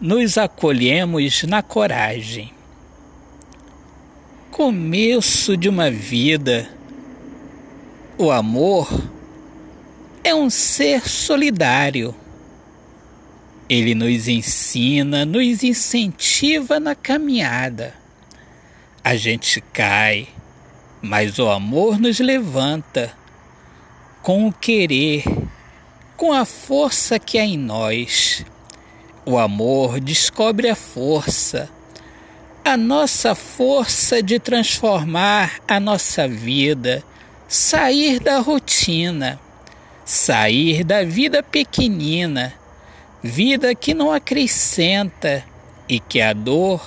nos acolhemos na coragem. Começo de uma vida. O amor é um ser solidário. Ele nos ensina, nos incentiva na caminhada. A gente cai, mas o amor nos levanta com o querer, com a força que há em nós. O amor descobre a força, a nossa força de transformar a nossa vida, sair da rotina, sair da vida pequenina, vida que não acrescenta e que a dor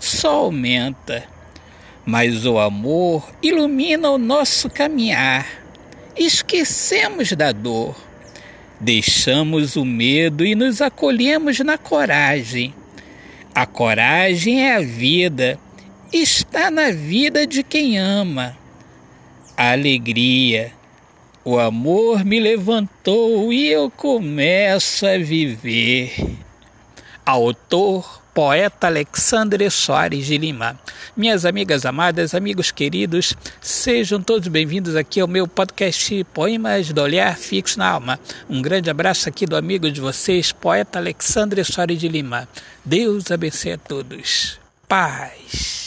só aumenta. Mas o amor ilumina o nosso caminhar. Esquecemos da dor Deixamos o medo e nos acolhemos na coragem. A coragem é a vida, está na vida de quem ama. A alegria, o amor me levantou e eu começo a viver. Autor poeta Alexandre Soares de Lima. Minhas amigas amadas, amigos queridos, sejam todos bem-vindos aqui ao meu podcast Poemas do Olhar Fixo na Alma. Um grande abraço aqui do amigo de vocês, poeta Alexandre Soares de Lima. Deus abençoe a todos. Paz.